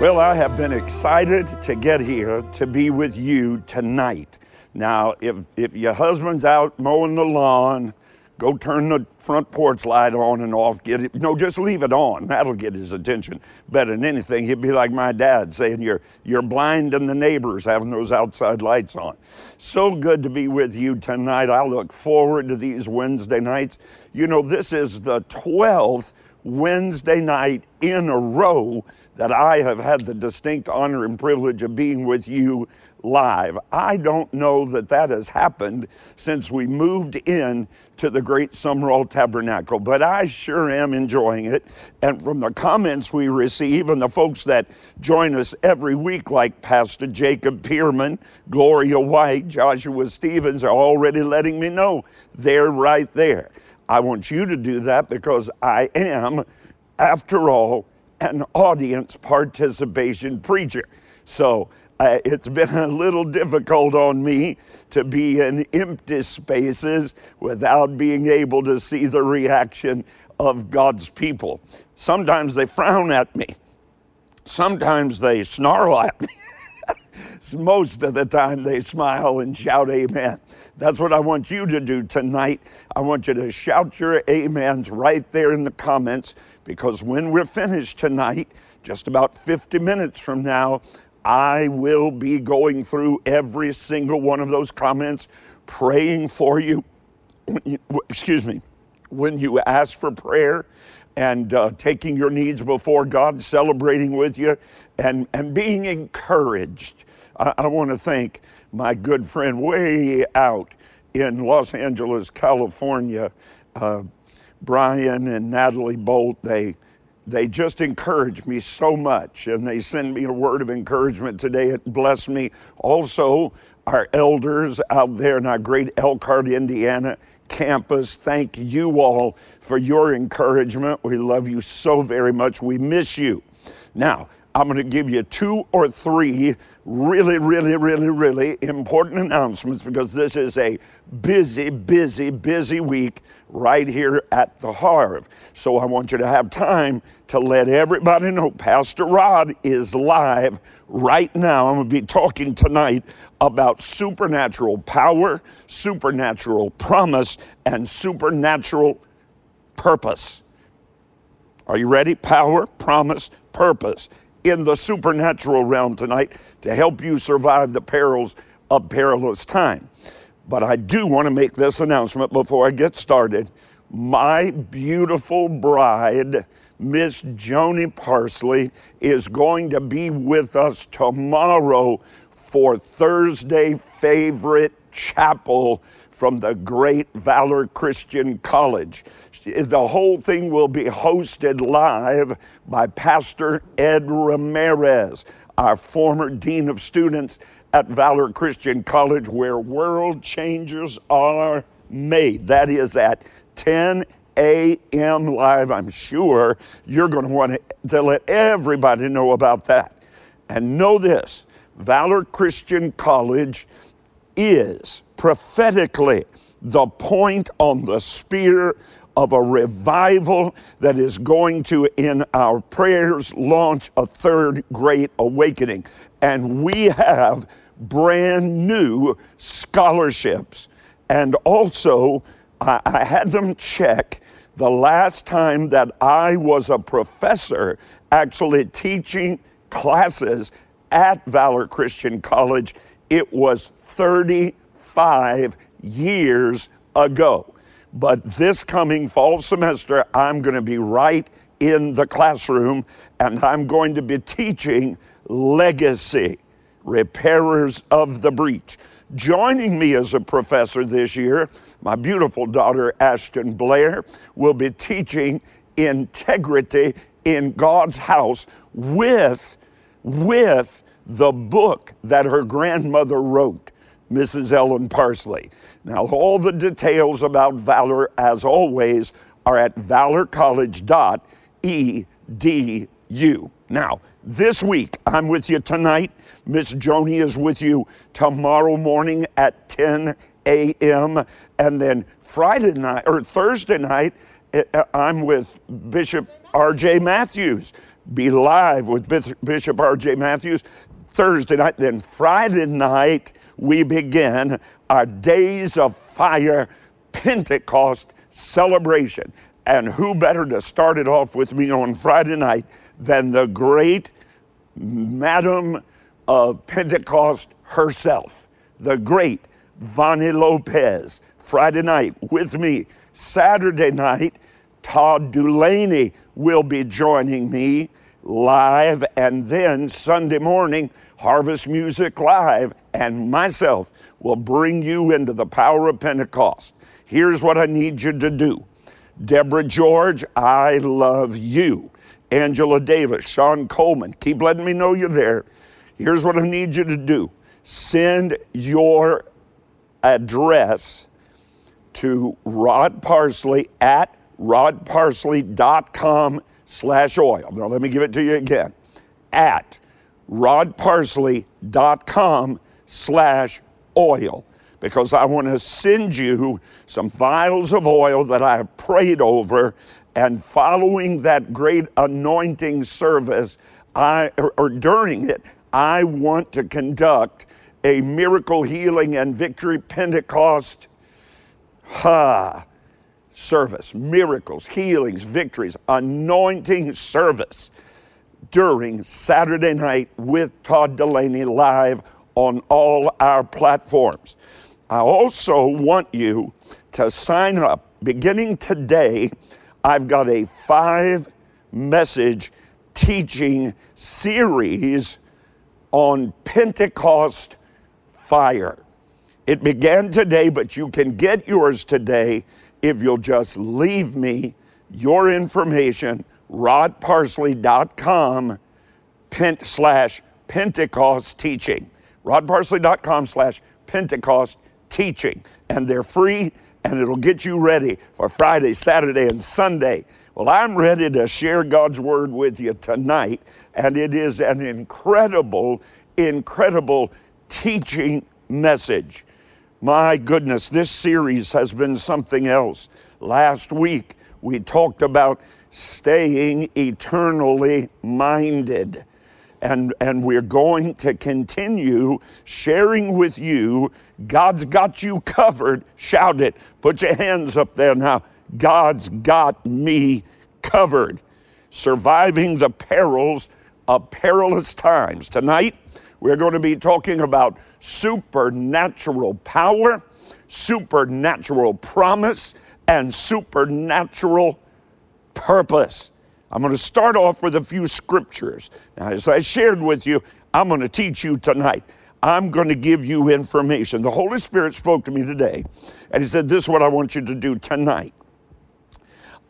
Well, I have been excited to get here to be with you tonight. Now, if, if your husband's out mowing the lawn, go turn the front porch light on and off. Get it. No, just leave it on. That'll get his attention better than anything. He'd be like my dad saying, "You're you're blinding the neighbors having those outside lights on." So good to be with you tonight. I look forward to these Wednesday nights. You know, this is the twelfth Wednesday night in a row that I have had the distinct honor and privilege of being with you live. I don't know that that has happened since we moved in to the Great Summerall Tabernacle, but I sure am enjoying it. And from the comments we receive and the folks that join us every week, like Pastor Jacob Pierman, Gloria White, Joshua Stevens, are already letting me know they're right there. I want you to do that because I am, after all, an audience participation preacher. So uh, it's been a little difficult on me to be in empty spaces without being able to see the reaction of God's people. Sometimes they frown at me, sometimes they snarl at me. Most of the time, they smile and shout amen. That's what I want you to do tonight. I want you to shout your amens right there in the comments because when we're finished tonight, just about 50 minutes from now, I will be going through every single one of those comments, praying for you. Excuse me. When you ask for prayer, and uh, taking your needs before God, celebrating with you, and, and being encouraged. I, I want to thank my good friend way out in Los Angeles, California, uh, Brian and Natalie Bolt. They they just encourage me so much, and they send me a word of encouragement today. It blessed me. Also, our elders out there in our great Elkhart, Indiana campus. Thank you all for your encouragement. We love you so very much. We miss you. Now, I'm going to give you two or three really, really, really, really important announcements because this is a busy, busy, busy week right here at the Harv. So I want you to have time to let everybody know Pastor Rod is live right now. I'm going to be talking tonight about supernatural power, supernatural promise, and supernatural purpose. Are you ready? Power, promise, purpose in the supernatural realm tonight to help you survive the perils of perilous time. But I do want to make this announcement before I get started. My beautiful bride, Miss Joni Parsley, is going to be with us tomorrow for Thursday favorite chapel from the great Valor Christian College. The whole thing will be hosted live by Pastor Ed Ramirez, our former Dean of Students at Valor Christian College, where world changers are made. That is at 10 a.m. live. I'm sure you're going to want to let everybody know about that. And know this Valor Christian College is prophetically the point on the spear of a revival that is going to, in our prayers, launch a third great awakening. And we have brand new scholarships. And also, I, I had them check the last time that I was a professor actually teaching classes at Valor Christian College, it was 35 years ago. But this coming fall semester, I'm going to be right in the classroom and I'm going to be teaching legacy, repairers of the breach. Joining me as a professor this year, my beautiful daughter Ashton Blair will be teaching integrity in God's house with with the book that her grandmother wrote. Mrs. Ellen Parsley. Now, all the details about Valor, as always, are at valorcollege.edu. Now, this week, I'm with you tonight. Miss Joni is with you tomorrow morning at 10 a.m. And then Friday night or Thursday night, eh, eh, I'm with Bishop R.J. Matthews be live with Bishop R.J. Matthews Thursday night. Then Friday night, we begin our Days of Fire Pentecost celebration. And who better to start it off with me on Friday night than the great Madam of Pentecost herself, the great Vani Lopez. Friday night with me. Saturday night, Todd Dulaney will be joining me live, and then Sunday morning, Harvest Music Live, and myself will bring you into the power of Pentecost. Here's what I need you to do Deborah George, I love you. Angela Davis, Sean Coleman, keep letting me know you're there. Here's what I need you to do send your address to Rod Parsley at rodparsley.com slash oil. Now, let me give it to you again. At rodparsley.com slash oil because I want to send you some vials of oil that I have prayed over. And following that great anointing service, I, or, or during it, I want to conduct a miracle healing and victory Pentecost ha, service, miracles, healings, victories, anointing service during Saturday night with Todd Dulaney live on all our platforms. I also want you to sign up. Beginning today, I've got a five message teaching series on Pentecost fire. It began today, but you can get yours today if you'll just leave me your information, rodparsley.com pent slash Pentecost teaching. rodparsley.com slash Pentecost teaching. And they're free and it'll get you ready for Friday, Saturday, and Sunday. Well, I'm ready to share God's word with you tonight, and it is an incredible, incredible teaching message. My goodness, this series has been something else. Last week, we talked about staying eternally minded. And, and we're going to continue sharing with you. God's got you covered. Shout it. Put your hands up there now. God's got me covered. Surviving the perils of perilous times. Tonight, we're going to be talking about supernatural power, supernatural promise, and supernatural purpose. I'm going to start off with a few scriptures. Now, as I shared with you, I'm going to teach you tonight. I'm going to give you information. The Holy Spirit spoke to me today, and He said, This is what I want you to do tonight.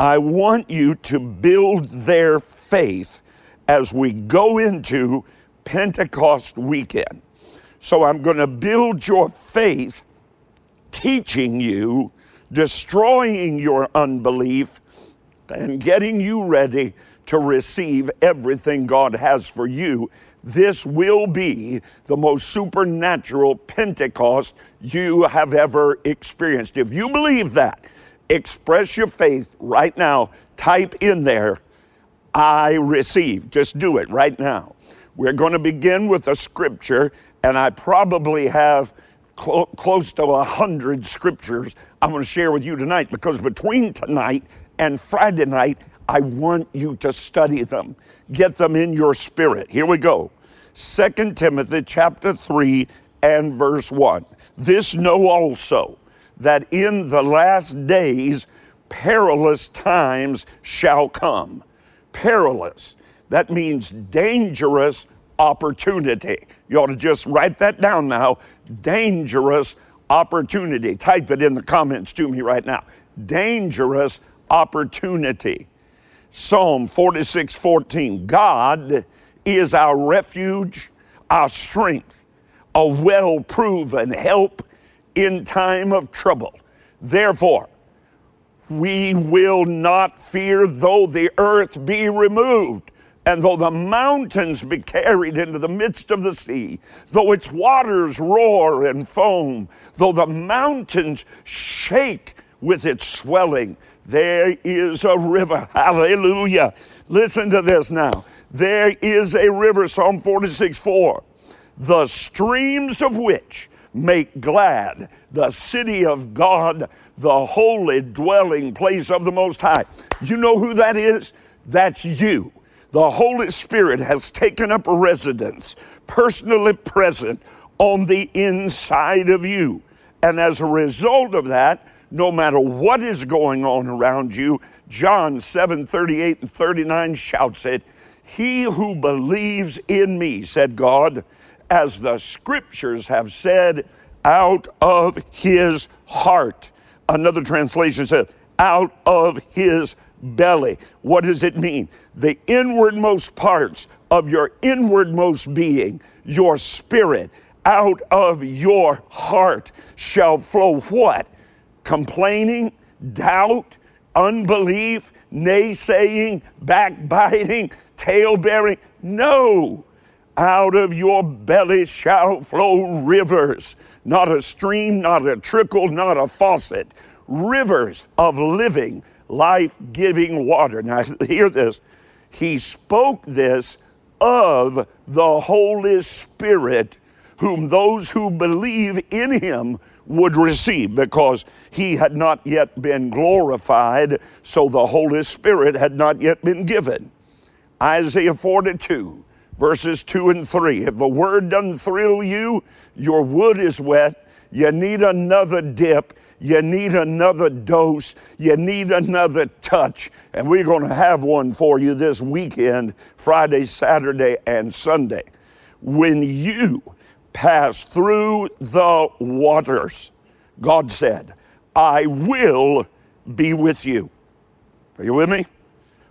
I want you to build their faith as we go into Pentecost weekend. So I'm going to build your faith, teaching you, destroying your unbelief, and getting you ready to receive everything God has for you. This will be the most supernatural Pentecost you have ever experienced. If you believe that, express your faith right now. Type in there, I receive. Just do it right now. We're going to begin with a scripture, and I probably have cl- close to a hundred scriptures I'm going to share with you tonight because between tonight and Friday night, I want you to study them, get them in your spirit. Here we go. 2 Timothy chapter 3 and verse 1. This know also that in the last days perilous times shall come. Perilous. That means dangerous opportunity. You ought to just write that down now. Dangerous opportunity. Type it in the comments to me right now. Dangerous opportunity. Psalm 46 14. God is our refuge, our strength, a well proven help in time of trouble. Therefore, we will not fear though the earth be removed and though the mountains be carried into the midst of the sea, though its waters roar and foam, though the mountains shake with its swelling. There is a river. Hallelujah. Listen to this now. There is a river, Psalm 46 4, the streams of which make glad the city of God, the holy dwelling place of the Most High. You know who that is? That's you. The Holy Spirit has taken up residence, personally present on the inside of you. And as a result of that, no matter what is going on around you, John 7 38 and 39 shouts it, He who believes in me, said God, as the scriptures have said, out of his heart. Another translation says, out of his belly. What does it mean? The inwardmost parts of your inwardmost being, your spirit, out of your heart shall flow what? Complaining, doubt, unbelief, naysaying, backbiting, tale bearing. No. Out of your belly shall flow rivers, not a stream, not a trickle, not a faucet, rivers of living, life giving water. Now, hear this. He spoke this of the Holy Spirit, whom those who believe in him would receive, because he had not yet been glorified, so the Holy Spirit had not yet been given. Isaiah 42 verses 2 and 3. If the word doesn't thrill you, your wood is wet, you need another dip, you need another dose, you need another touch. And we're going to have one for you this weekend, Friday, Saturday, and Sunday. When you pass through the waters, God said, I will be with you. Are you with me?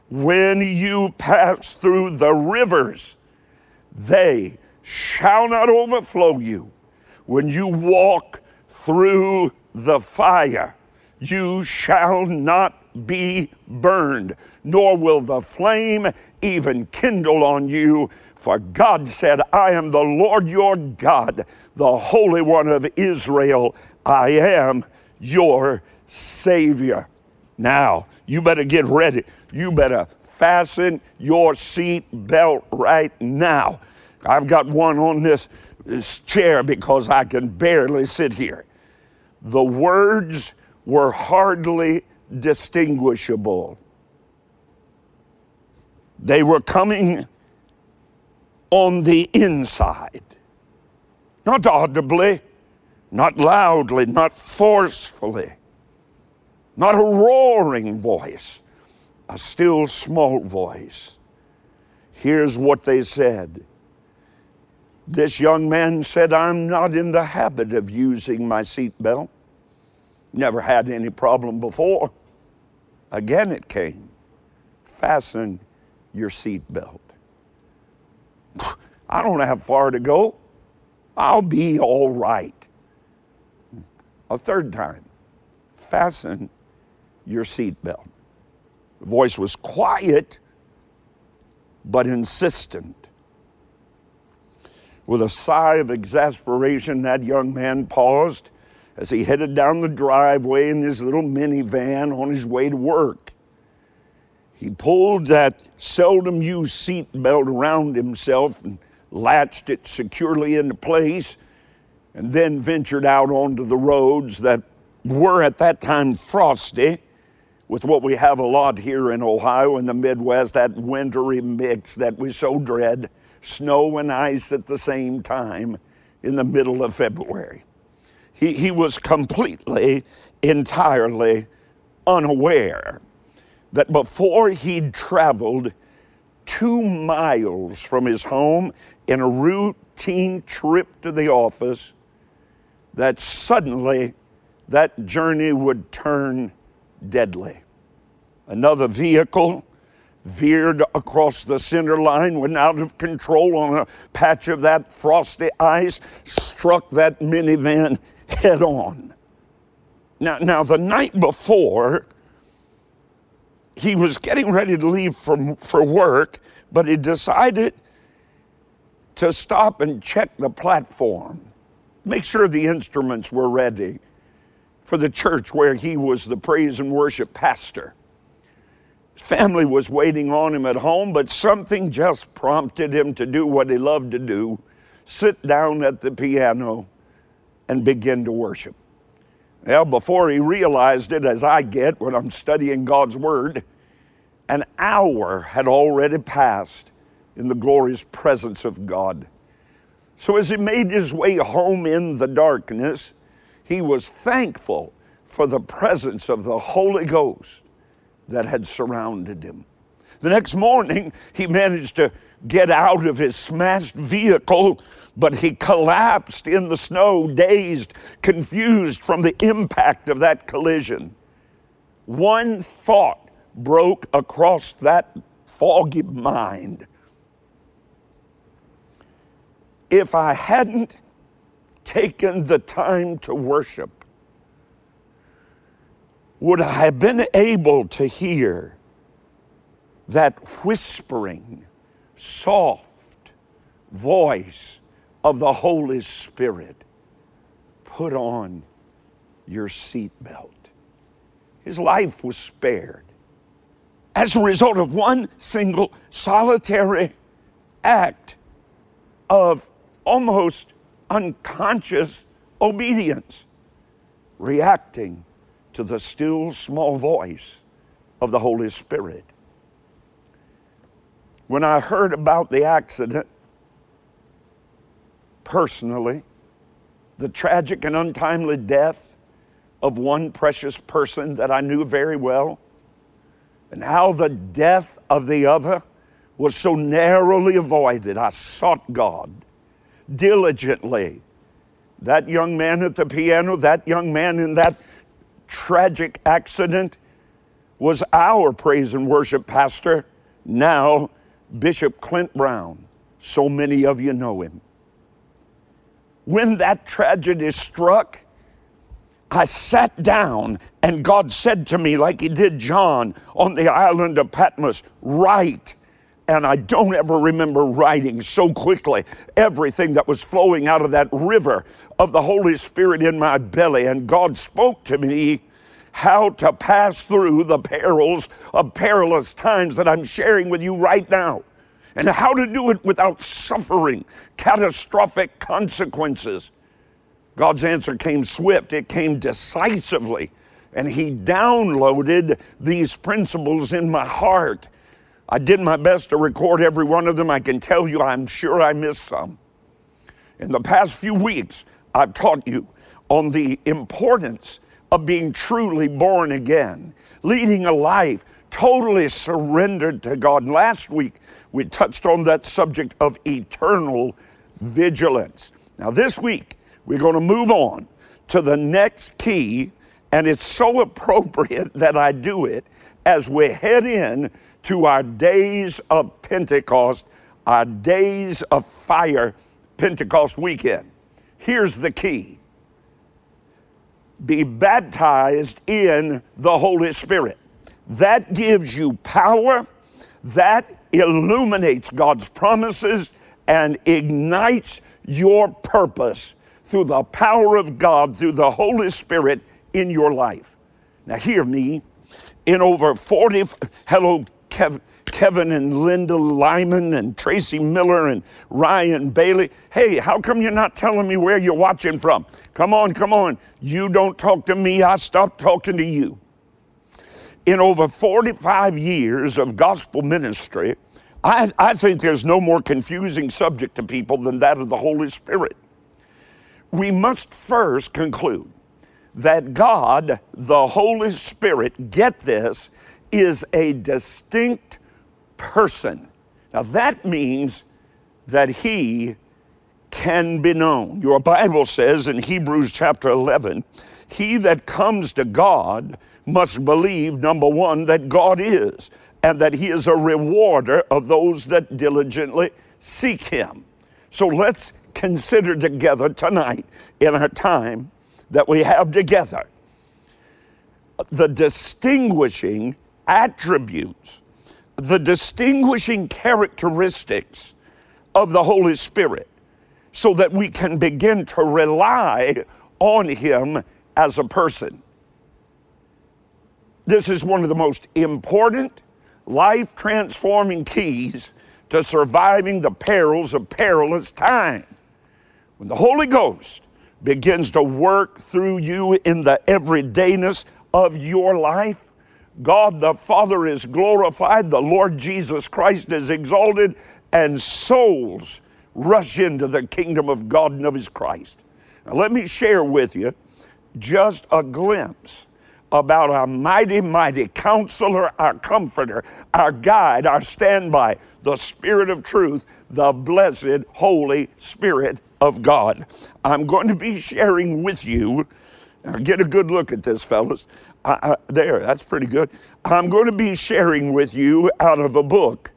When you pass through the rivers, they shall not overflow you. When you walk through the fire, you shall not be burned, nor will the flame even kindle on you. For God said, I am the Lord your God, the Holy One of Israel. I am your Savior. Now, you better get ready. You better fasten your seat belt right now. I've got one on this, this chair because I can barely sit here. The words were hardly distinguishable. They were coming on the inside, not audibly, not loudly, not forcefully, not a roaring voice a still small voice. Here's what they said. This young man said, I'm not in the habit of using my seatbelt. Never had any problem before. Again, it came. Fasten your seatbelt. I don't have far to go. I'll be all right. A third time, fasten your seatbelt. The voice was quiet, but insistent. With a sigh of exasperation, that young man paused as he headed down the driveway in his little minivan on his way to work. He pulled that seldom used seat belt around himself and latched it securely into place, and then ventured out onto the roads that were at that time frosty with what we have a lot here in Ohio in the Midwest, that wintry mix that we so dread, snow and ice at the same time in the middle of February. He, he was completely, entirely unaware that before he'd traveled two miles from his home in a routine trip to the office, that suddenly that journey would turn deadly. Another vehicle veered across the center line, went out of control on a patch of that frosty ice, struck that minivan head on. Now, now the night before, he was getting ready to leave from, for work, but he decided to stop and check the platform, make sure the instruments were ready for the church where he was the praise and worship pastor. Family was waiting on him at home, but something just prompted him to do what he loved to do sit down at the piano and begin to worship. Well, before he realized it, as I get when I'm studying God's Word, an hour had already passed in the glorious presence of God. So as he made his way home in the darkness, he was thankful for the presence of the Holy Ghost that had surrounded him. The next morning, he managed to get out of his smashed vehicle, but he collapsed in the snow, dazed, confused from the impact of that collision. One thought broke across that foggy mind. If I hadn't taken the time to worship, would I have been able to hear that whispering, soft voice of the Holy Spirit? Put on your seatbelt. His life was spared as a result of one single solitary act of almost unconscious obedience, reacting to the still small voice of the Holy Spirit. When I heard about the accident, personally, the tragic and untimely death of one precious person that I knew very well, and how the death of the other was so narrowly avoided, I sought God diligently. That young man at the piano, that young man in that tragic accident, was our praise and worship pastor, now Bishop Clint Brown. So many of you know him. When that tragedy struck, I sat down and God said to me, like He did John on the island of Patmos, write and I don't ever remember writing so quickly everything that was flowing out of that river of the Holy Spirit in my belly. And God spoke to me how to pass through the perils of perilous times that I'm sharing with you right now, and how to do it without suffering catastrophic consequences. God's answer came swift, it came decisively, and He downloaded these principles in my heart I did my best to record every one of them. I can tell you, I'm sure I missed some. In the past few weeks, I've taught you on the importance of being truly born again, leading a life totally surrendered to God. Last week, we touched on that subject of eternal vigilance. Now, this week, we're going to move on to the next key, and it's so appropriate that I do it as we head in to our days of Pentecost, our days of fire, Pentecost weekend. Here's the key be baptized in the Holy Spirit. That gives you power, that illuminates God's promises, and ignites your purpose through the power of God, through the Holy Spirit in your life. Now, hear me. In over 40, hello, Kev, Kevin and Linda Lyman and Tracy Miller and Ryan Bailey. Hey, how come you're not telling me where you're watching from? Come on, come on. You don't talk to me, I stop talking to you. In over 45 years of gospel ministry, I, I think there's no more confusing subject to people than that of the Holy Spirit. We must first conclude that God, the Holy Spirit, get this, is a distinct person. Now that means that he can be known. Your Bible says in Hebrews chapter 11, he that comes to God must believe, number one, that God is, and that he is a rewarder of those that diligently seek him. So let's consider together tonight in our time that we have together the distinguishing attributes, the distinguishing characteristics of the Holy Spirit, so that we can begin to rely on Him as a person. This is one of the most important, life transforming keys to surviving the perils of perilous time. When the Holy Ghost begins to work through you in the everydayness of your life, God the Father is glorified, the Lord Jesus Christ is exalted, and souls rush into the kingdom of God and of His Christ. Now, let me share with you just a glimpse about our mighty, mighty counselor, our comforter, our guide, our standby, the Spirit of truth, the blessed Holy Spirit of God. I'm going to be sharing with you. Now get a good look at this, fellas. Uh, uh, there, that's pretty good. I'm going to be sharing with you out of a book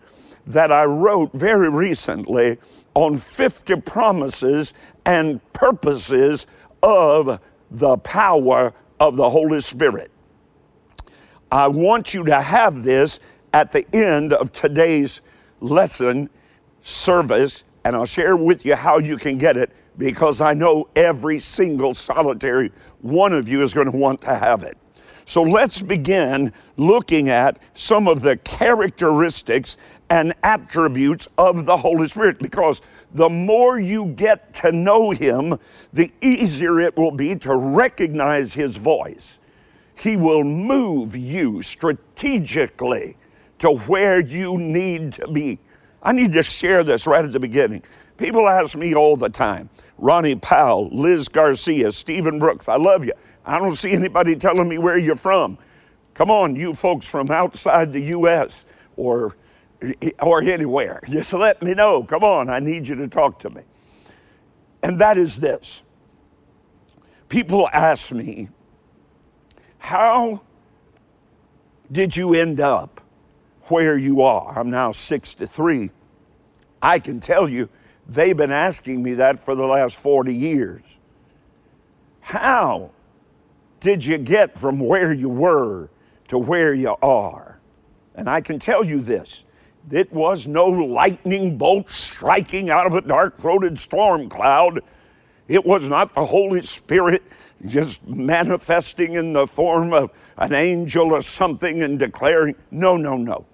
that I wrote very recently on 50 promises and purposes of the power of the Holy Spirit. I want you to have this at the end of today's lesson service, and I'll share with you how you can get it because I know every single solitary one of you is going to want to have it. So let's begin looking at some of the characteristics and attributes of the Holy Spirit because the more you get to know Him, the easier it will be to recognize His voice. He will move you strategically to where you need to be. I need to share this right at the beginning. People ask me all the time Ronnie Powell, Liz Garcia, Stephen Brooks, I love you. I don't see anybody telling me where you're from. Come on, you folks from outside the U.S. or or anywhere. Just let me know. Come on, I need you to talk to me. And that is this. People ask me, how did you end up where you are? I'm now 63. I can tell you, they've been asking me that for the last 40 years. How did you get from where you were to where you are? And I can tell you this it was no lightning bolt striking out of a dark throated storm cloud. It was not the Holy Spirit just manifesting in the form of an angel or something and declaring. No, no, no.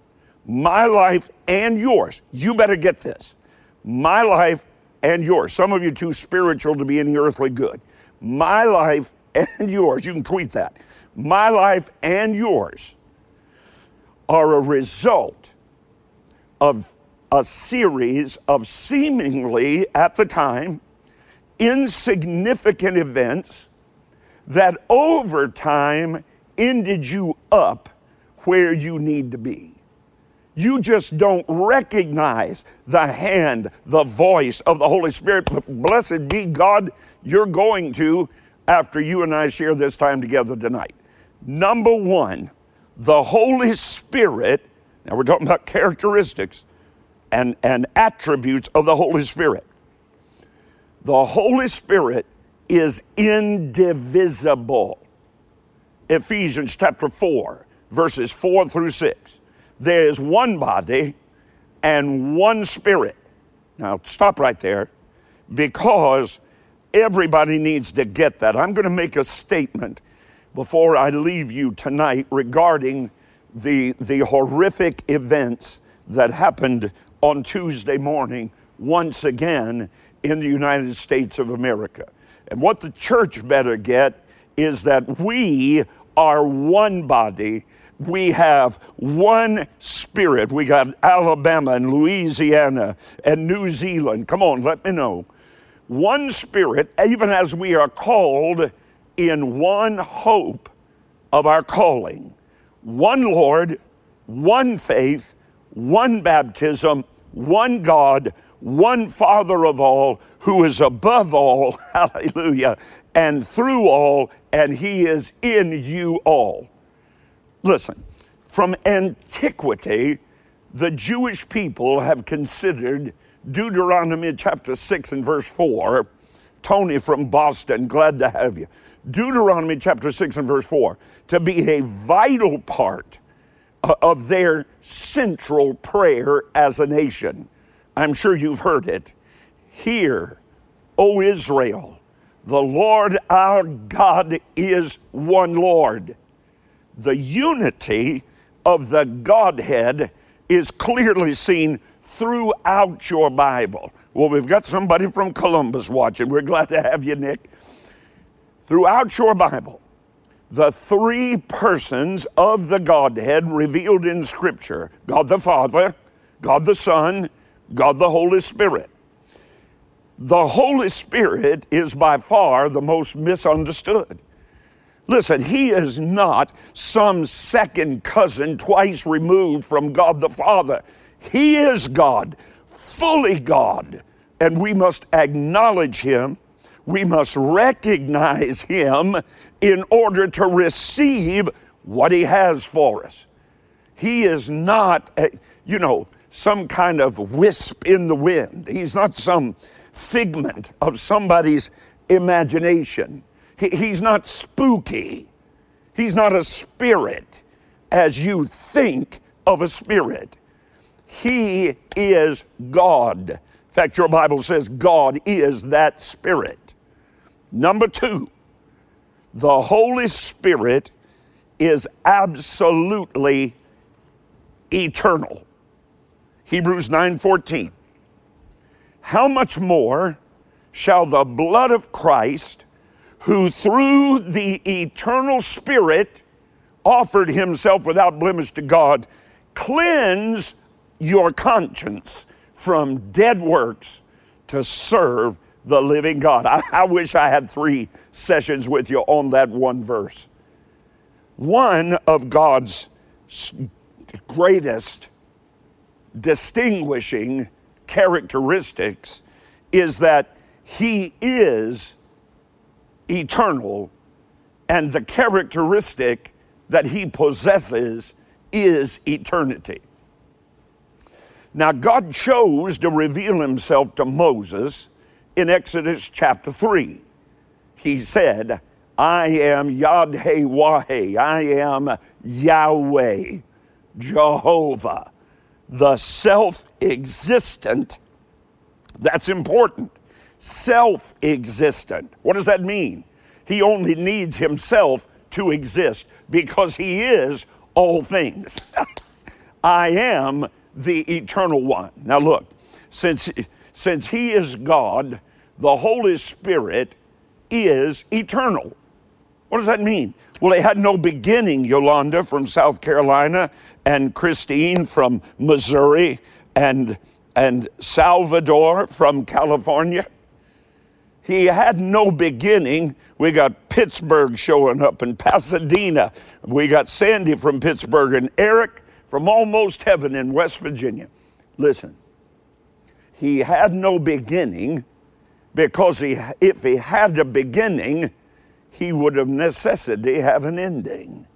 My life and yours, you better get this. My life and yours. Some of you too spiritual to be any earthly good. My life and yours, you can tweet that. My life and yours are a result of a series of seemingly, at the time, insignificant events that over time ended you up where you need to be. You just don't recognize the hand, the voice of the Holy Spirit. But blessed be God, you're going to after you and I share this time together tonight. Number one, the Holy Spirit, now we're talking about characteristics and, and attributes of the Holy Spirit. The Holy Spirit is indivisible. Ephesians chapter 4, verses 4 through 6. There is one body and one spirit. Now, stop right there because Everybody needs to get that. I'm going to make a statement before I leave you tonight regarding the, the horrific events that happened on Tuesday morning once again in the United States of America. And what the church better get is that we are one body. We have one spirit. We got Alabama and Louisiana and New Zealand. Come on, let me know one Spirit, even as we are called in one hope of our calling, one Lord, one faith, one baptism, one God, one Father of all, who is above all, hallelujah, and through all, and He is in you all. Listen, from antiquity, the Jewish people have considered Deuteronomy chapter 6 and verse 4. Tony from Boston, glad to have you. Deuteronomy chapter 6 and verse 4 to be a vital part of their central prayer as a nation. I'm sure you've heard it. Hear, O Israel, the Lord our God is one Lord. the unity of the Godhead is clearly seen throughout your Bible. Well, we've got somebody from Columbus watching. We're glad to have you, Nick. Throughout your Bible, the three persons of the Godhead revealed in Scripture God the Father, God the Son, God the Holy Spirit. The Holy Spirit is by far the most misunderstood. Listen, He is not some second cousin twice removed from God the Father. He is God, fully God, and we must acknowledge Him. We must recognize Him in order to receive what He has for us. He is not, a, you know, some kind of wisp in the wind. He's not some figment of somebody's imagination. He, he's not spooky. He's not a spirit as you think of a spirit. He is God. In fact, your Bible says God is that spirit. Number two, the Holy Spirit is absolutely eternal. Hebrews 9:14. How much more shall the blood of Christ, who through the eternal Spirit offered himself without blemish to God, cleanse your conscience from dead works to serve the living God. I, I, wish I had three sessions with you on that one verse. One of God's greatest distinguishing characteristics is that He is eternal, and the characteristic that He possesses is eternity. Now, God chose to reveal Himself to Moses in Exodus chapter 3. He said, I am Yad-Heh-Wah-Heh, I am Yahweh, Jehovah, the self existent. That's important. Self existent. What does that mean? He only needs himself to exist because he is all things. I am the eternal one. Now, look, since since He is God, the Holy Spirit is eternal. What does that mean? Well, it had no beginning, Yolanda from South Carolina, and Christine from Missouri, and, and Salvador from California. He had no beginning. We got Pittsburgh showing up in Pasadena. We got Sandy from Pittsburgh and Eric from almost heaven in West Virginia. Listen, he had no beginning because he, if he had a beginning, he would of necessity have an ending.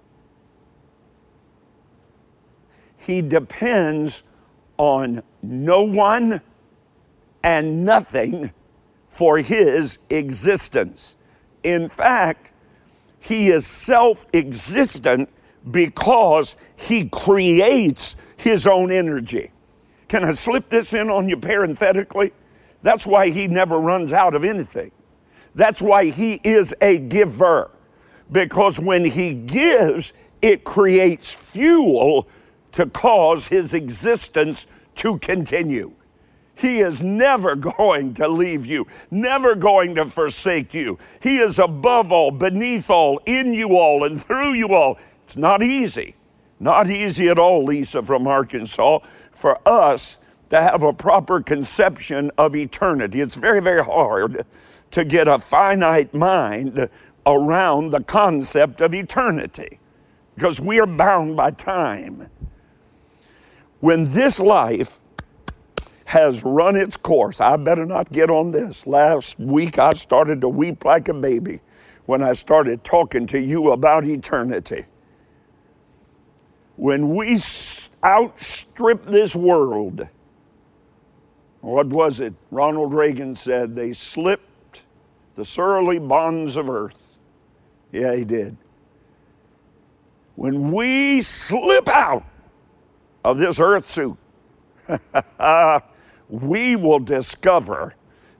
He depends on no one and nothing for his existence. In fact, he is self existent because he creates his own energy. Can I slip this in on you parenthetically? That's why he never runs out of anything. That's why he is a giver. Because when he gives, it creates fuel to cause his existence to continue. He is never going to leave you, never going to forsake you. He is above all, beneath all, in you all, and through you all. It's not easy. Not easy at all, Lisa from Arkansas, for us to have a proper conception of eternity. It's very, very hard to get a finite mind around the concept of eternity because we are bound by time. When this life has run its course, I better not get on this. Last week I started to weep like a baby when I started talking to you about eternity when we outstrip this world, what was it? Ronald Reagan said they slipped the surly bonds of earth. Yeah, he did. When we slip out of this earth suit, we will discover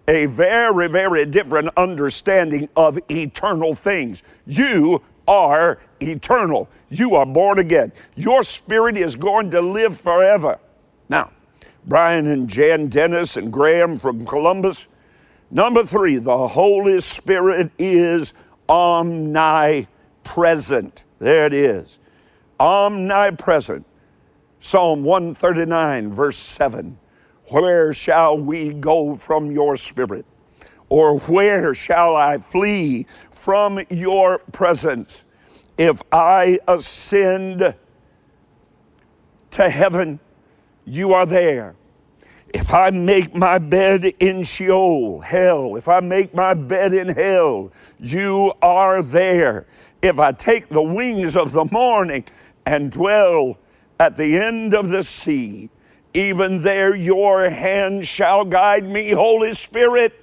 a very, very different understanding of eternal things. You are eternal. You are born again. Your spirit is going to live forever. Now, Brian and Jan Dennis and Graham from Columbus. Number three, the Holy Spirit is omnipresent. There it is. Omnipresent. Psalm 139, verse 7. Where shall we go from your spirit? Or where shall I flee from your presence? If I ascend to heaven, you are there. If I make my bed in Sheol, hell, if I make my bed in hell, you are there. If I take the wings of the morning and dwell at the end of the sea, even there your hand shall guide me, Holy Spirit,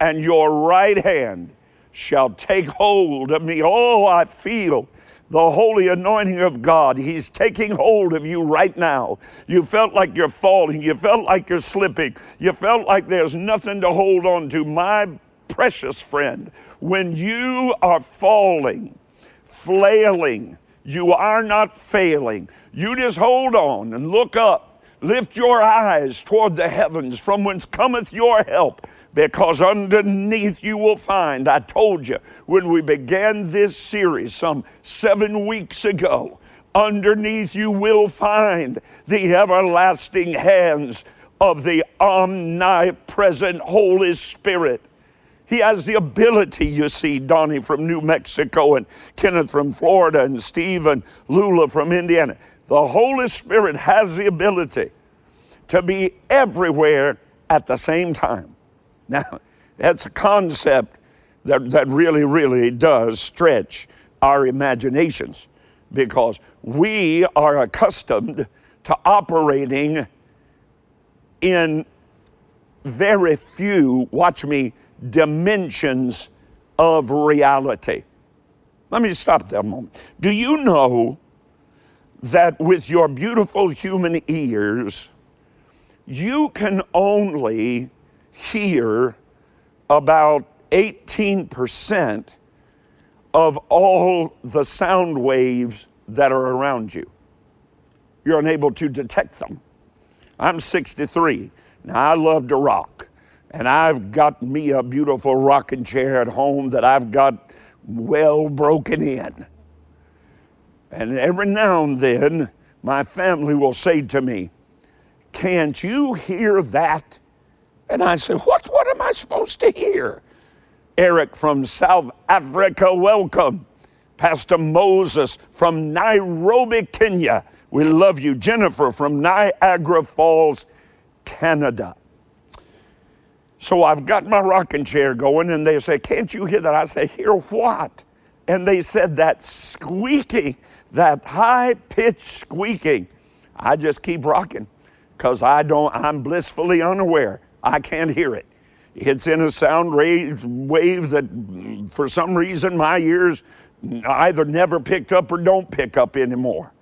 and your right hand shall take hold of me. Oh, I feel the holy anointing of God. He's taking hold of you right now. You felt like you're falling. You felt like you're slipping. You felt like there's nothing to hold on to. My precious friend, when you are falling, flailing, you are not failing. You just hold on and look up. Lift your eyes toward the heavens, from whence cometh your help because underneath you will find, I told you when we began this series some seven weeks ago, underneath you will find the everlasting hands of the omnipresent Holy Spirit. He has the ability, you see, Donnie from New Mexico and Kenneth from Florida and Steve and Lula from Indiana. The Holy Spirit has the ability to be everywhere at the same time. Now, that's a concept that, that really, really does stretch our imaginations because we are accustomed to operating in very few, watch me, dimensions of reality. Let me stop there a moment. Do you know that with your beautiful human ears, you can only hear about 18% of all the sound waves that are around you. You're unable to detect them. I'm 63. Now, I love to rock, and I've got me a beautiful rocking chair at home that I've got well broken in. And every now and then, my family will say to me, Can't you hear that? And I say, What, what am I supposed to hear? Eric from South Africa, welcome. Pastor Moses from Nairobi, Kenya. We love you. Jennifer from Niagara Falls, Canada. So I've got my rocking chair going, and they say, Can't you hear that? I say, Hear what? And they said, That squeaking, that high pitched squeaking. I just keep rocking because I don't, I'm blissfully unaware I can't hear it. It's in a sound wave, that, for some reason, my ears either never picked up or don't pick up anymore.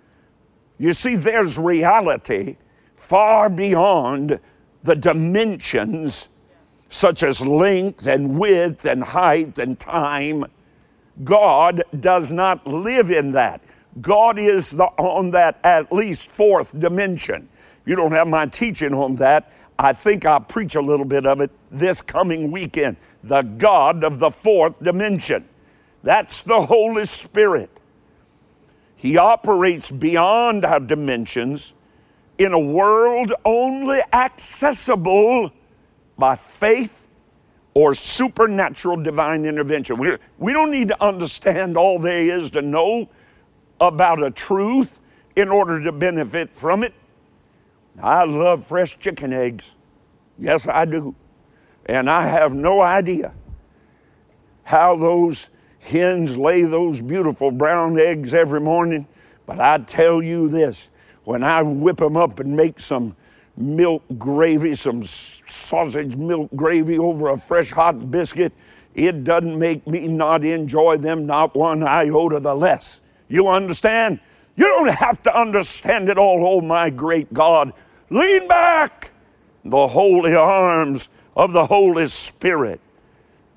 You see, there's reality far beyond the dimensions such as length and width and height and time. God does not live in that. God is the, on that at least fourth dimension. You don't have my teaching on that. I think I'll preach a little bit of it this coming weekend. The God of the fourth dimension. That's the Holy Spirit. He operates beyond our dimensions in a world only accessible by faith or supernatural divine intervention. We, we don't need to understand all there is to know about a truth in order to benefit from it. I love fresh chicken eggs. Yes, I do. And I have no idea how those hens lay those beautiful brown eggs every morning. But I tell you this when I whip them up and make some milk gravy, some sausage milk gravy over a fresh hot biscuit, it doesn't make me not enjoy them not one iota the less. You understand? You don't have to understand it all, oh my great God. Lean back, the holy arms of the Holy Spirit.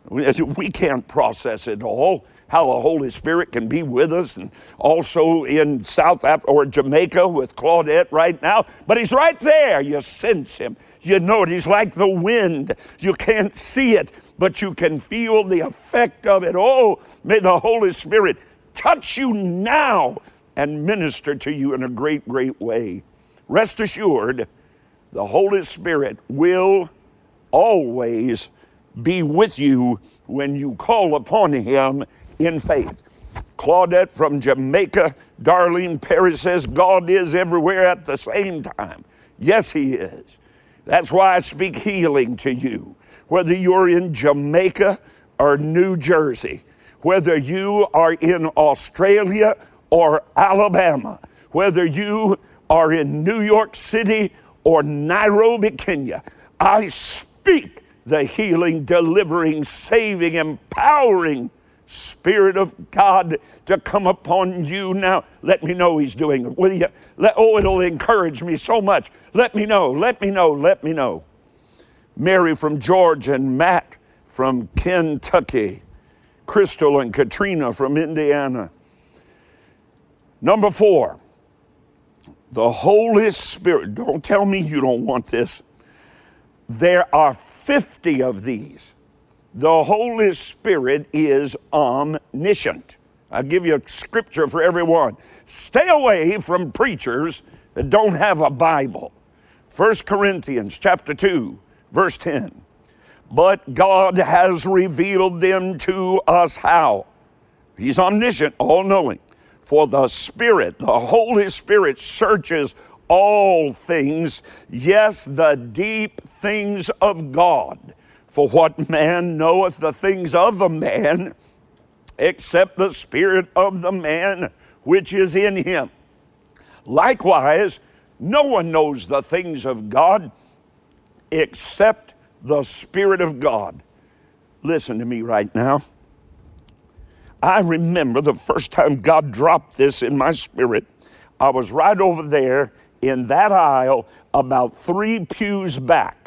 We can't process it all. How the Holy Spirit can be with us, and also in South Africa or Jamaica with Claudette right now. But He's right there. You sense Him. You know it. He's like the wind. You can't see it, but you can feel the effect of it. Oh, may the Holy Spirit touch you now and minister to you in a great, great way. Rest assured, the Holy Spirit will always be with you when you call upon Him in faith. Claudette from Jamaica, Darlene Perry says, God is everywhere at the same time. Yes, He is. That's why I speak healing to you. Whether you're in Jamaica or New Jersey, whether you are in Australia or Alabama, whether you are in New York City or Nairobi, Kenya, I speak the healing, delivering, saving, empowering Spirit of God to come upon you now. Let me know He's doing it. Will you? Let, oh, it'll encourage me so much. Let me know, let me know, let me know. Mary from Georgia and Matt from Kentucky. Crystal and Katrina from Indiana. Number four, the Holy Spirit. Don't tell me you don't want this. There are 50 of these. The Holy Spirit is omniscient. I'll give you a scripture for everyone. Stay away from preachers that don't have a Bible. 1 Corinthians chapter 2, verse 10. But God has revealed them to us how? He's omniscient, all knowing. For the Spirit, the Holy Spirit searches all things, yes, the deep things of God. For what man knoweth the things of a man except the spirit of the man which is in him? Likewise, no one knows the things of God except the Spirit of God. Listen to me right now. I remember the first time God dropped this in my spirit. I was right over there in that aisle about three pews back,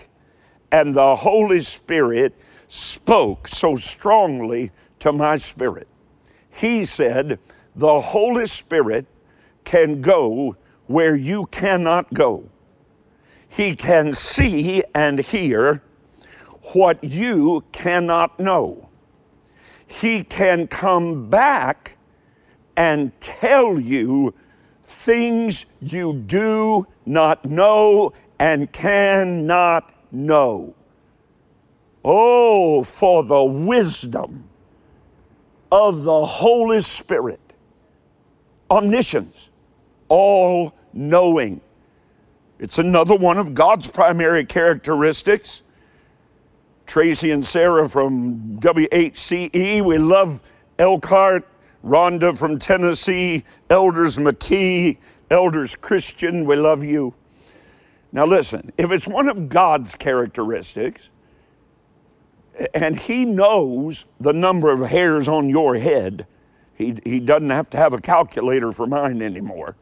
and the Holy Spirit spoke so strongly to my spirit. He said, The Holy Spirit can go where you cannot go. He can see and hear what you cannot know. He can come back and tell you things you do not know and cannot know. Oh, for the wisdom of the Holy Spirit, omniscience, all knowing. It's another one of God's primary characteristics. Tracy and Sarah from WHCE, we love Elkhart Rhonda from Tennessee, Elders McKee, Elders Christian, we love you. Now, listen, if it's one of God's characteristics, and He knows the number of hairs on your head, He, he doesn't have to have a calculator for mine anymore.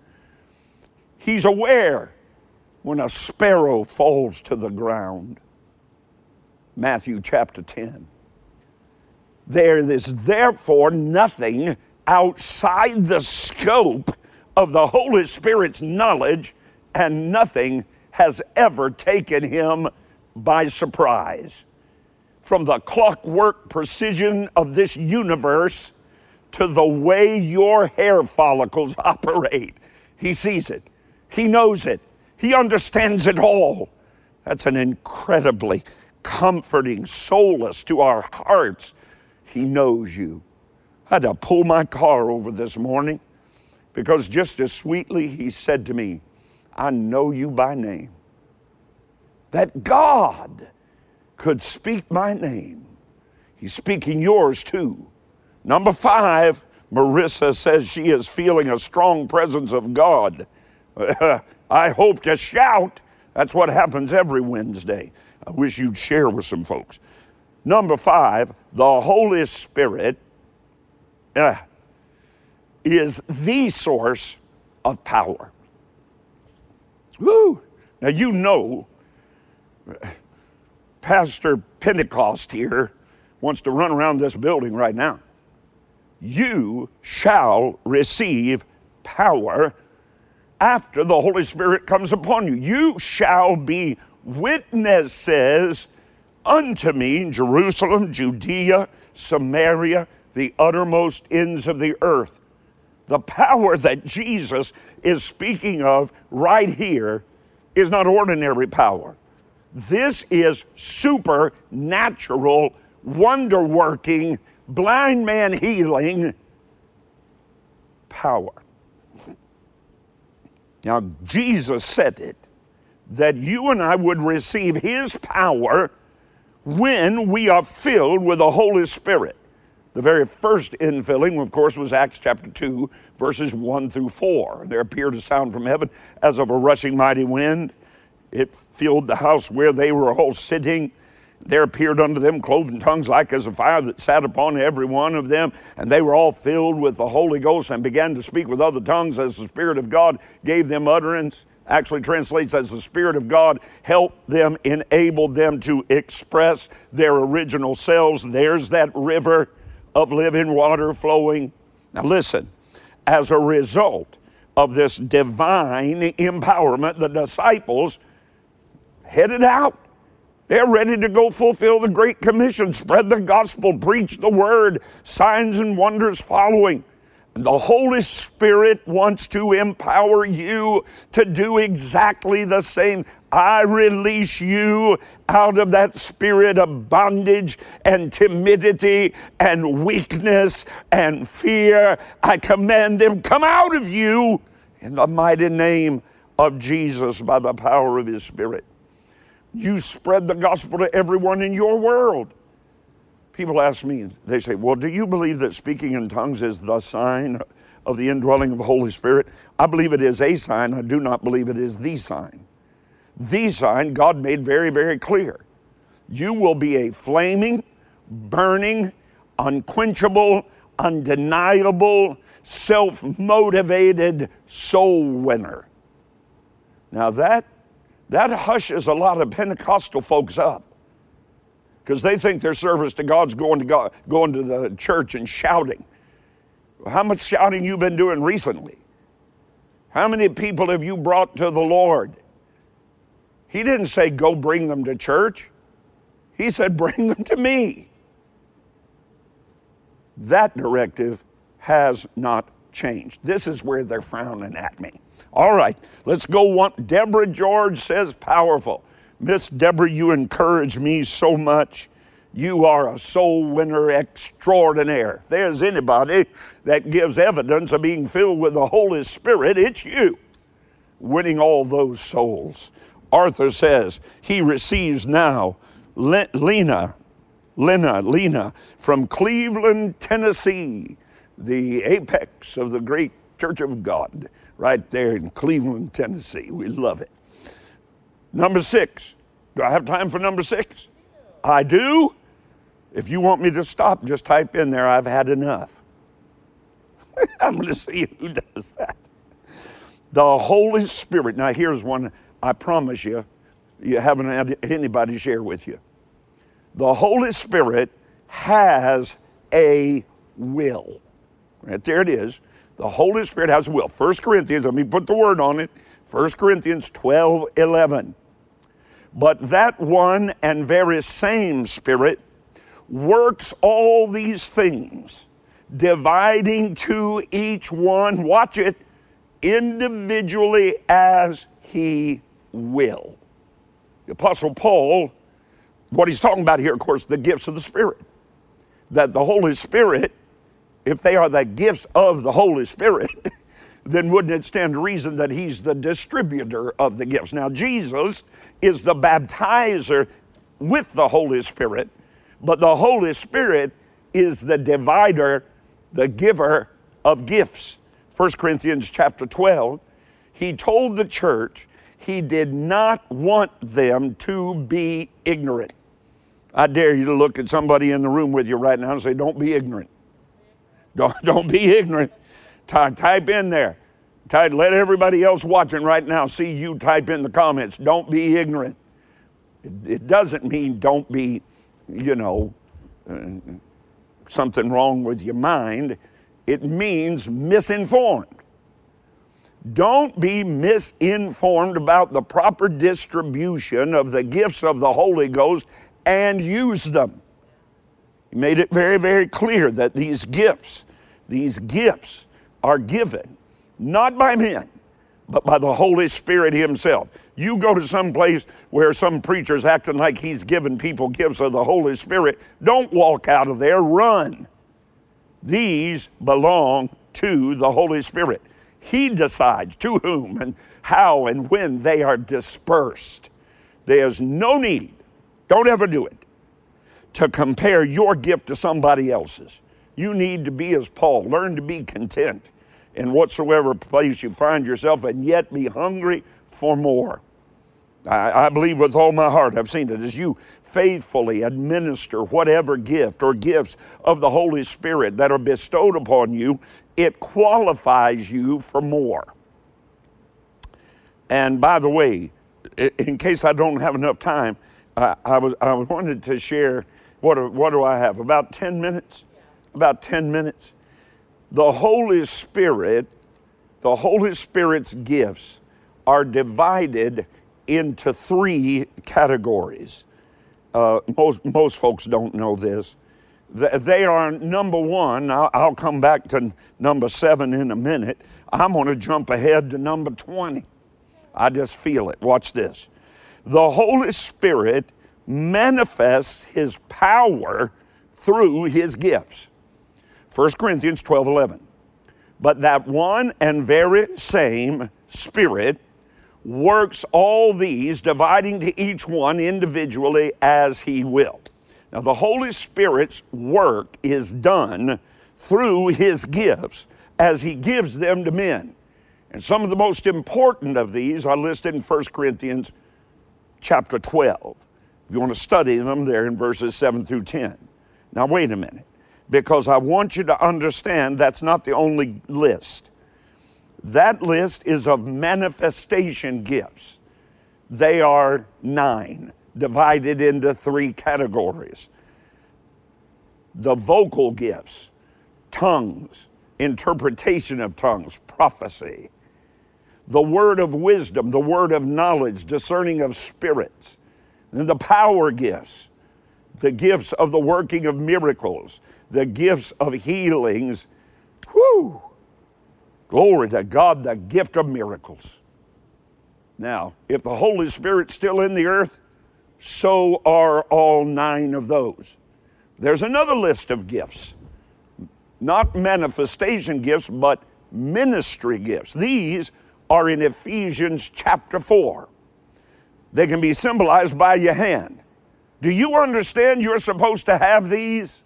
He's aware when a sparrow falls to the ground. Matthew chapter 10. There is therefore nothing outside the scope of the Holy Spirit's knowledge, and nothing has ever taken him by surprise. From the clockwork precision of this universe to the way your hair follicles operate, he sees it, he knows it, he understands it all. That's an incredibly comforting solace to our hearts. He knows you. I had to pull my car over this morning because just as sweetly he said to me, I know you by name. That God could speak my name. He's speaking yours too. Number five, Marissa says she is feeling a strong presence of God. I hope to shout. That's what happens every Wednesday. I wish you'd share with some folks. Number five, the Holy Spirit uh, is the source of power. Woo! Now, you know, Pastor Pentecost here wants to run around this building right now. you shall receive power after the Holy Spirit comes upon you. You shall be witnesses unto me in Jerusalem, Judea, Samaria, the uttermost ends of the earth. The power that Jesus is speaking of right here is not ordinary power. This is supernatural, wonder working, blind man healing power. Now, Jesus said it that you and I would receive His power when we are filled with the Holy Spirit. The very first infilling, of course, was Acts chapter 2, verses 1 through 4. There appeared a sound from heaven as of a rushing mighty wind. It filled the house where they were all sitting. There appeared unto them cloven tongues like as a fire that sat upon every one of them, and they were all filled with the Holy Ghost and began to speak with other tongues as the Spirit of God gave them utterance actually translates as the Spirit of God helped them, enabled them to express their original selves. There's that river of living water flowing. Now, listen, as a result of this divine empowerment, the disciples headed out. They're ready to go fulfill the Great Commission, spread the gospel, preach the word, signs and wonders following. The Holy Spirit wants to empower you to do exactly the same. I release you out of that spirit of bondage and timidity and weakness and fear. I command them, come out of you in the mighty name of Jesus by the power of His Spirit. You spread the gospel to everyone in your world. People ask me, they say, Well, do you believe that speaking in tongues is the sign of the indwelling of the Holy Spirit? I believe it is a sign. I do not believe it is the sign. The sign, God made very, very clear. You will be a flaming, burning, unquenchable, undeniable, self motivated soul winner. Now, that, that hushes a lot of Pentecostal folks up because they think their service to God's going to God, going to the church and shouting. How much shouting you been doing recently? How many people have you brought to the Lord? He didn't say go bring them to church. He said bring them to me. That directive has not changed. This is where they're frowning at me. All right, let's go one. Deborah George says powerful. Miss Deborah, you encourage me so much. You are a soul winner extraordinaire. If there's anybody that gives evidence of being filled with the Holy Spirit, it's you, winning all those souls. Arthur says he receives now Lena, Lena, Lena from Cleveland, Tennessee, the apex of the great Church of God, right there in Cleveland, Tennessee. We love it. Number six. Do I have time for number six? I do. If you want me to stop, just type in there, I've had enough. I'm going to see who does that. The Holy Spirit. Now, here's one I promise you, you haven't had anybody share with you. The Holy Spirit has a will. Right there it is. The Holy Spirit has a will. 1 Corinthians, let me put the word on it. 1 Corinthians 12 11. But that one and very same Spirit works all these things, dividing to each one, watch it, individually as he will. The Apostle Paul, what he's talking about here, of course, the gifts of the Spirit. That the Holy Spirit, if they are the gifts of the Holy Spirit, then wouldn't it stand to reason that he's the distributor of the gifts? Now, Jesus is the baptizer with the Holy Spirit, but the Holy Spirit is the divider, the giver of gifts. 1 Corinthians chapter 12, he told the church he did not want them to be ignorant. I dare you to look at somebody in the room with you right now and say, Don't be ignorant. Don't, don't be ignorant. Type, type in there. Type, let everybody else watching right now see you type in the comments. Don't be ignorant. It, it doesn't mean don't be, you know, uh, something wrong with your mind, it means misinformed. Don't be misinformed about the proper distribution of the gifts of the Holy Ghost and use them. He made it very, very clear that these gifts, these gifts are given not by men, but by the Holy Spirit Himself. You go to some place where some preacher's acting like he's giving people gifts of the Holy Spirit, don't walk out of there, run. These belong to the Holy Spirit. He decides to whom and how and when they are dispersed. There's no need, don't ever do it, to compare your gift to somebody else's. You need to be as Paul, learn to be content in whatsoever place you find yourself and yet be hungry for more. I, I, believe with all my heart, I've seen it, as you faithfully administer whatever gift or gifts of the Holy Spirit that are bestowed upon you, it qualifies you for more. And by the way, in case I don't have enough time, I, I was I wanted to share what what do I have? About 10 minutes? About 10 minutes the Holy Spirit, the Holy Spirit's gifts are divided into three categories. Uh, most, most folks don't know this. They are number one, I'll, come back to number seven in a minute. I'm going to jump ahead to number 20. I just feel it. Watch this. The Holy Spirit manifests His power through His gifts. 1 Corinthians 12 11. But that one and very same Spirit works all these, dividing to each one individually as He will. Now, the Holy Spirit's work is done through His gifts as He gives them to men. And some of the most important of these are listed in 1 Corinthians chapter 12. If you want to study them, they're in verses 7 through 10. Now, wait a minute because I want you to understand that's not the only list. That list is of manifestation gifts. They are nine, divided into three categories the vocal gifts, tongues, interpretation of tongues, prophecy, the word of wisdom, the word of knowledge, discerning of spirits, and the power gifts, the gifts of the working of miracles, the gifts of healings. Whew! Glory to God, the gift of miracles. Now, if the Holy Spirit's still in the earth, so are all nine of those. There's another list of gifts, not manifestation gifts, but ministry gifts. These are in Ephesians chapter 4. They can be symbolized by your hand. Do you understand you're supposed to have these?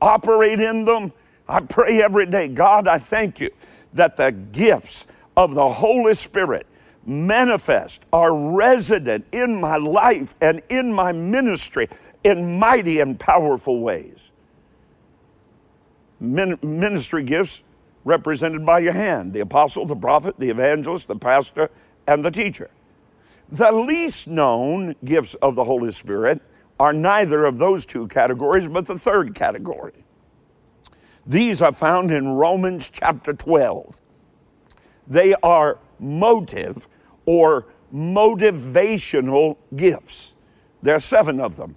Operate in them. I pray every day, God, I thank you that the gifts of the Holy Spirit manifest, are resident in my life and in my ministry in mighty and powerful ways. Min- ministry gifts represented by your hand the apostle, the prophet, the evangelist, the pastor, and the teacher. The least known gifts of the Holy Spirit are neither of those two categories, but the third category. These are found in Romans chapter 12. They are motive or motivational gifts. There are seven of them.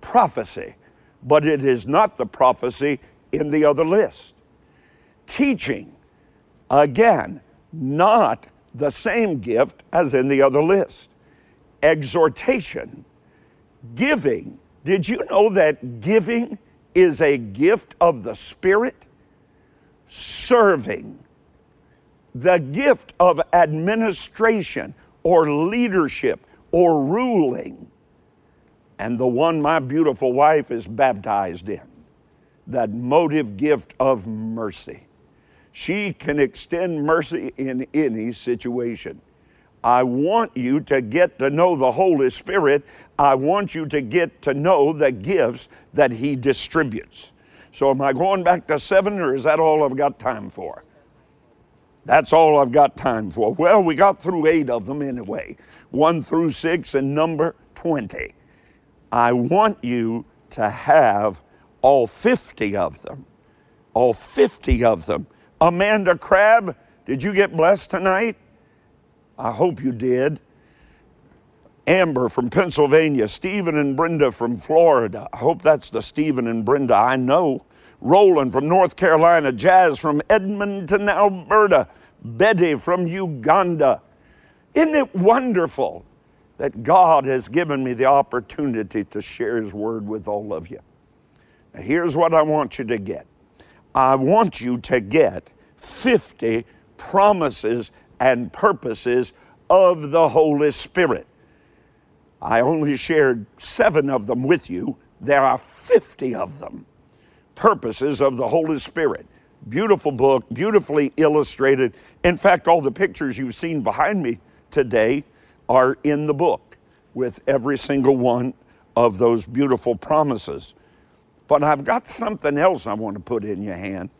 Prophecy, but it is not the prophecy in the other list. Teaching, again, not the same gift as in the other list. Exhortation, Giving. Did you know that giving is a gift of the Spirit? Serving. The gift of administration or leadership or ruling. And the one my beautiful wife is baptized in that motive gift of mercy. She can extend mercy in any situation. I want you to get to know the Holy Spirit. I want you to get to know the gifts that He distributes. So, am I going back to seven, or is that all I've got time for? That's all I've got time for. Well, we got through eight of them anyway, one through six and number 20. I want you to have all 50 of them. All 50 of them. Amanda Crabb, did you get blessed tonight? I hope you did. Amber from Pennsylvania, Stephen and Brenda from Florida. I hope that's the Stephen and Brenda I know. Roland from North Carolina, Jazz from Edmonton, Alberta, Betty from Uganda. Isn't it wonderful that God has given me the opportunity to share His word with all of you? Now, here's what I want you to get I want you to get 50 promises and purposes of the Holy Spirit. I only shared seven of them with you. There are 50 of them. Purposes of the Holy Spirit. Beautiful book, beautifully illustrated. In fact, all the pictures you've seen behind me today are in the book with every single one of those beautiful promises. But I've got something else I want to put in your hand.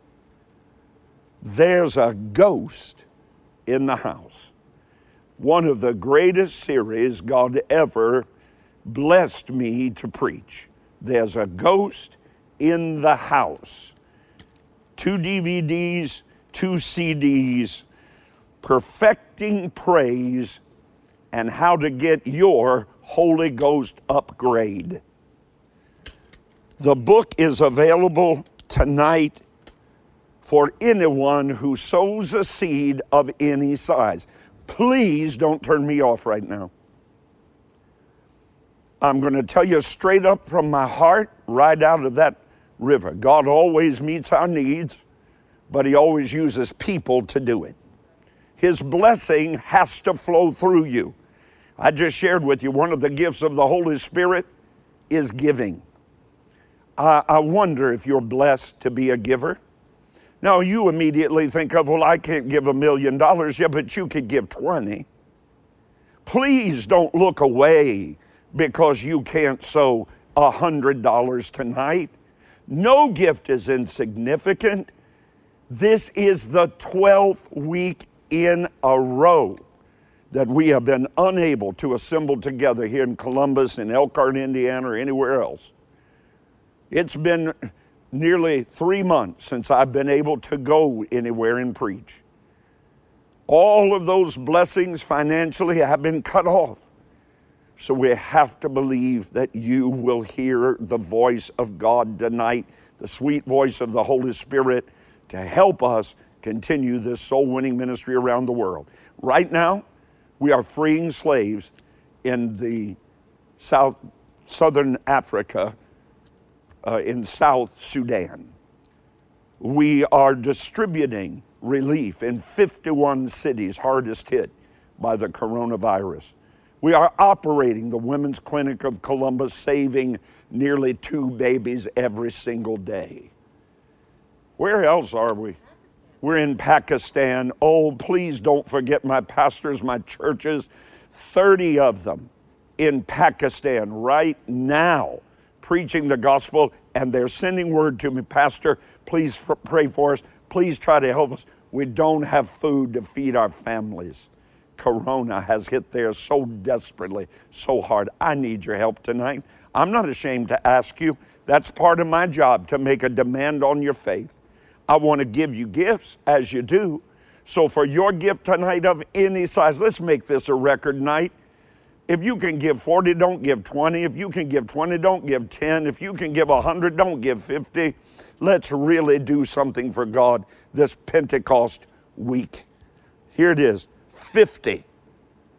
There's a ghost in the house one of the greatest series God ever blessed me to preach. There's a ghost in the house. Two DVDs, two CDs, Perfecting Praise and How to Get Your Holy Ghost Upgrade. The book is available tonight for anyone who sows a seed of any size. Please don't turn me off right now. I'm going to tell you straight up from my heart, right out of that river. God always meets our needs, but He always uses people to do it. His blessing has to flow through you. I just shared with you one of the gifts of the Holy Spirit is giving. I, I wonder if you're blessed to be a giver. Now, you immediately think of, well, I can't give a million dollars. Yeah, but you could give 20. Please don't look away because you can't sow a $100 tonight. No gift is insignificant. This is the 12th week in a row that we have been unable to assemble together here in Columbus, in Elkhart, Indiana, or anywhere else. It's been nearly three months since I've been able to go anywhere and preach. All of those blessings financially have been cut off. So we have to believe that you will hear the voice of God tonight, the sweet voice of the Holy Spirit to help us continue this soul winning ministry around the world. Right now, we are freeing slaves in the South Southern Africa uh, in South Sudan. We are distributing relief in 51 cities hardest hit by the coronavirus. We are operating the Women's Clinic of Columbus, saving nearly two babies every single day. Where else are we? We're in Pakistan. Oh, please don't forget my pastors, my churches, 30 of them in Pakistan right now preaching the gospel and they're sending word to me, Pastor, please pray for us. Please try to help us. We don't have food to feed our families. Corona has hit there so desperately, so hard. I need your help tonight. I'm not ashamed to ask you. That's part of my job to make a demand on your faith. I want to give you gifts as you do. So, for your gift tonight of any size, let's make this a record night. If you can give 40, don't give 20. If you can give 20, don't give 10. If you can give 100, don't give 50. Let's really do something for God this Pentecost week. Here it is 50.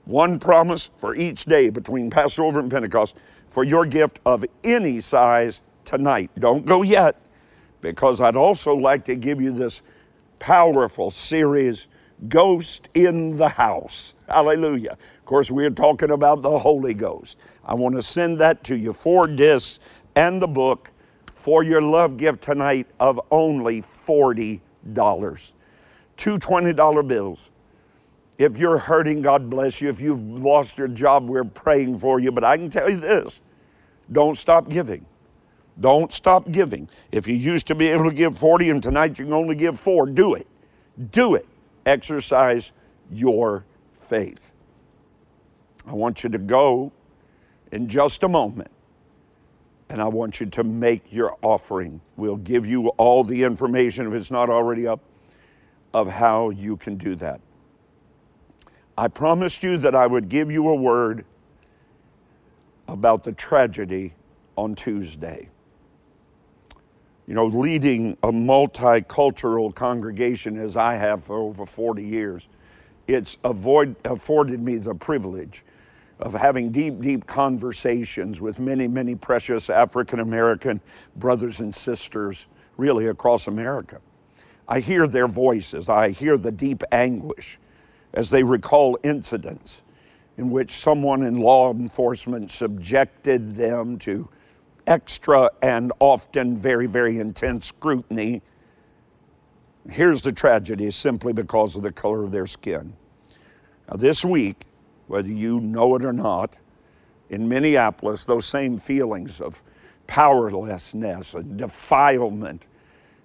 One promise for each day between Passover and Pentecost for your gift of any size tonight. Don't go yet, because I'd also like to give you this powerful series Ghost in the House. Hallelujah. Of course, we're talking about the Holy Ghost. I want to send that to you, four discs and the book for your love gift tonight of only $40. Two $20 bills. If you're hurting, God bless you. If you've lost your job, we're praying for you. But I can tell you this don't stop giving. Don't stop giving. If you used to be able to give 40 and tonight you can only give four, do it. Do it exercise your faith. I want you to go in just a moment and I want you to make your offering. We'll give you all the information, if it's not already up, of how you can do that. I promised you that I would give you a word about the tragedy on Tuesday. You know, leading a multicultural congregation as I have for over 40 years, it's avoid, afforded me the privilege of having deep, deep conversations with many, many precious African American brothers and sisters, really across America. I hear their voices, I hear the deep anguish as they recall incidents in which someone in law enforcement subjected them to extra and often very, very intense scrutiny. Here's the tragedy simply because of the color of their skin. Now, this week, whether you know it or not, in Minneapolis, those same feelings of powerlessness and defilement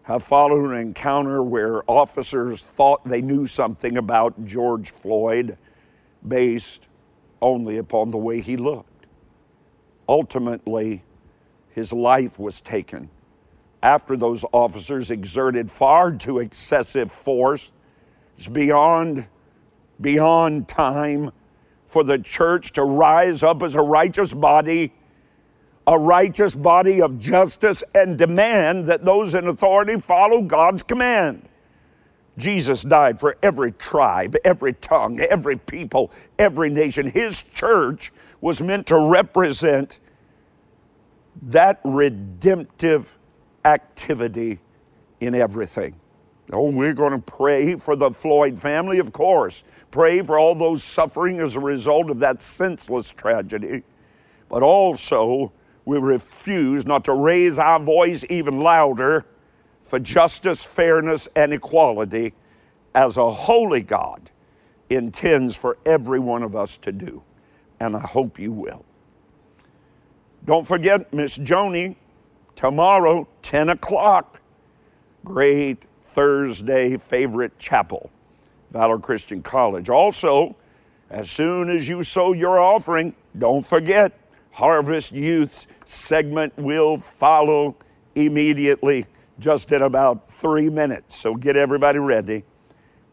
have followed an encounter where officers thought they knew something about George Floyd based only upon the way he looked. Ultimately, his life was taken after those officers exerted far too excessive force. It's beyond, beyond time for the church to rise up as a righteous body, a righteous body of justice, and demand that those in authority follow God's command. Jesus died for every tribe, every tongue, every people, every nation. His church was meant to represent that redemptive activity in everything. Oh, we're going to pray for the Floyd family, of course. Pray for all those suffering as a result of that senseless tragedy. But also, we refuse not to raise our voice even louder for justice, fairness, and equality as a holy God intends for every one of us to do. And I hope you will. Don't forget Miss Joni, tomorrow, 10 o'clock, great Thursday favorite chapel, Valor Christian College. Also, as soon as you sow your offering, don't forget Harvest Youth segment will follow immediately, just in about three minutes. So get everybody ready.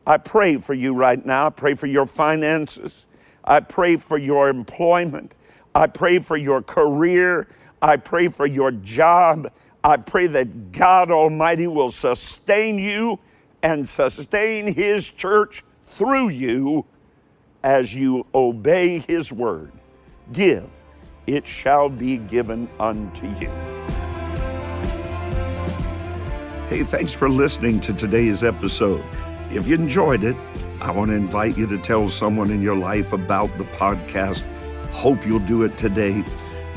I pray for you right now. I pray for your finances. I pray for your employment. I pray for your career. I pray for your job. I pray that God Almighty will sustain you and sustain His church through you as you obey His word. Give, it shall be given unto you. Hey, thanks for listening to today's episode. If you enjoyed it, I want to invite you to tell someone in your life about the podcast. Hope you'll do it today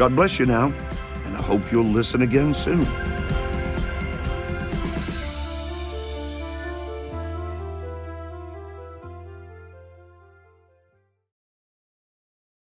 God bless you now, and I hope you'll listen again soon.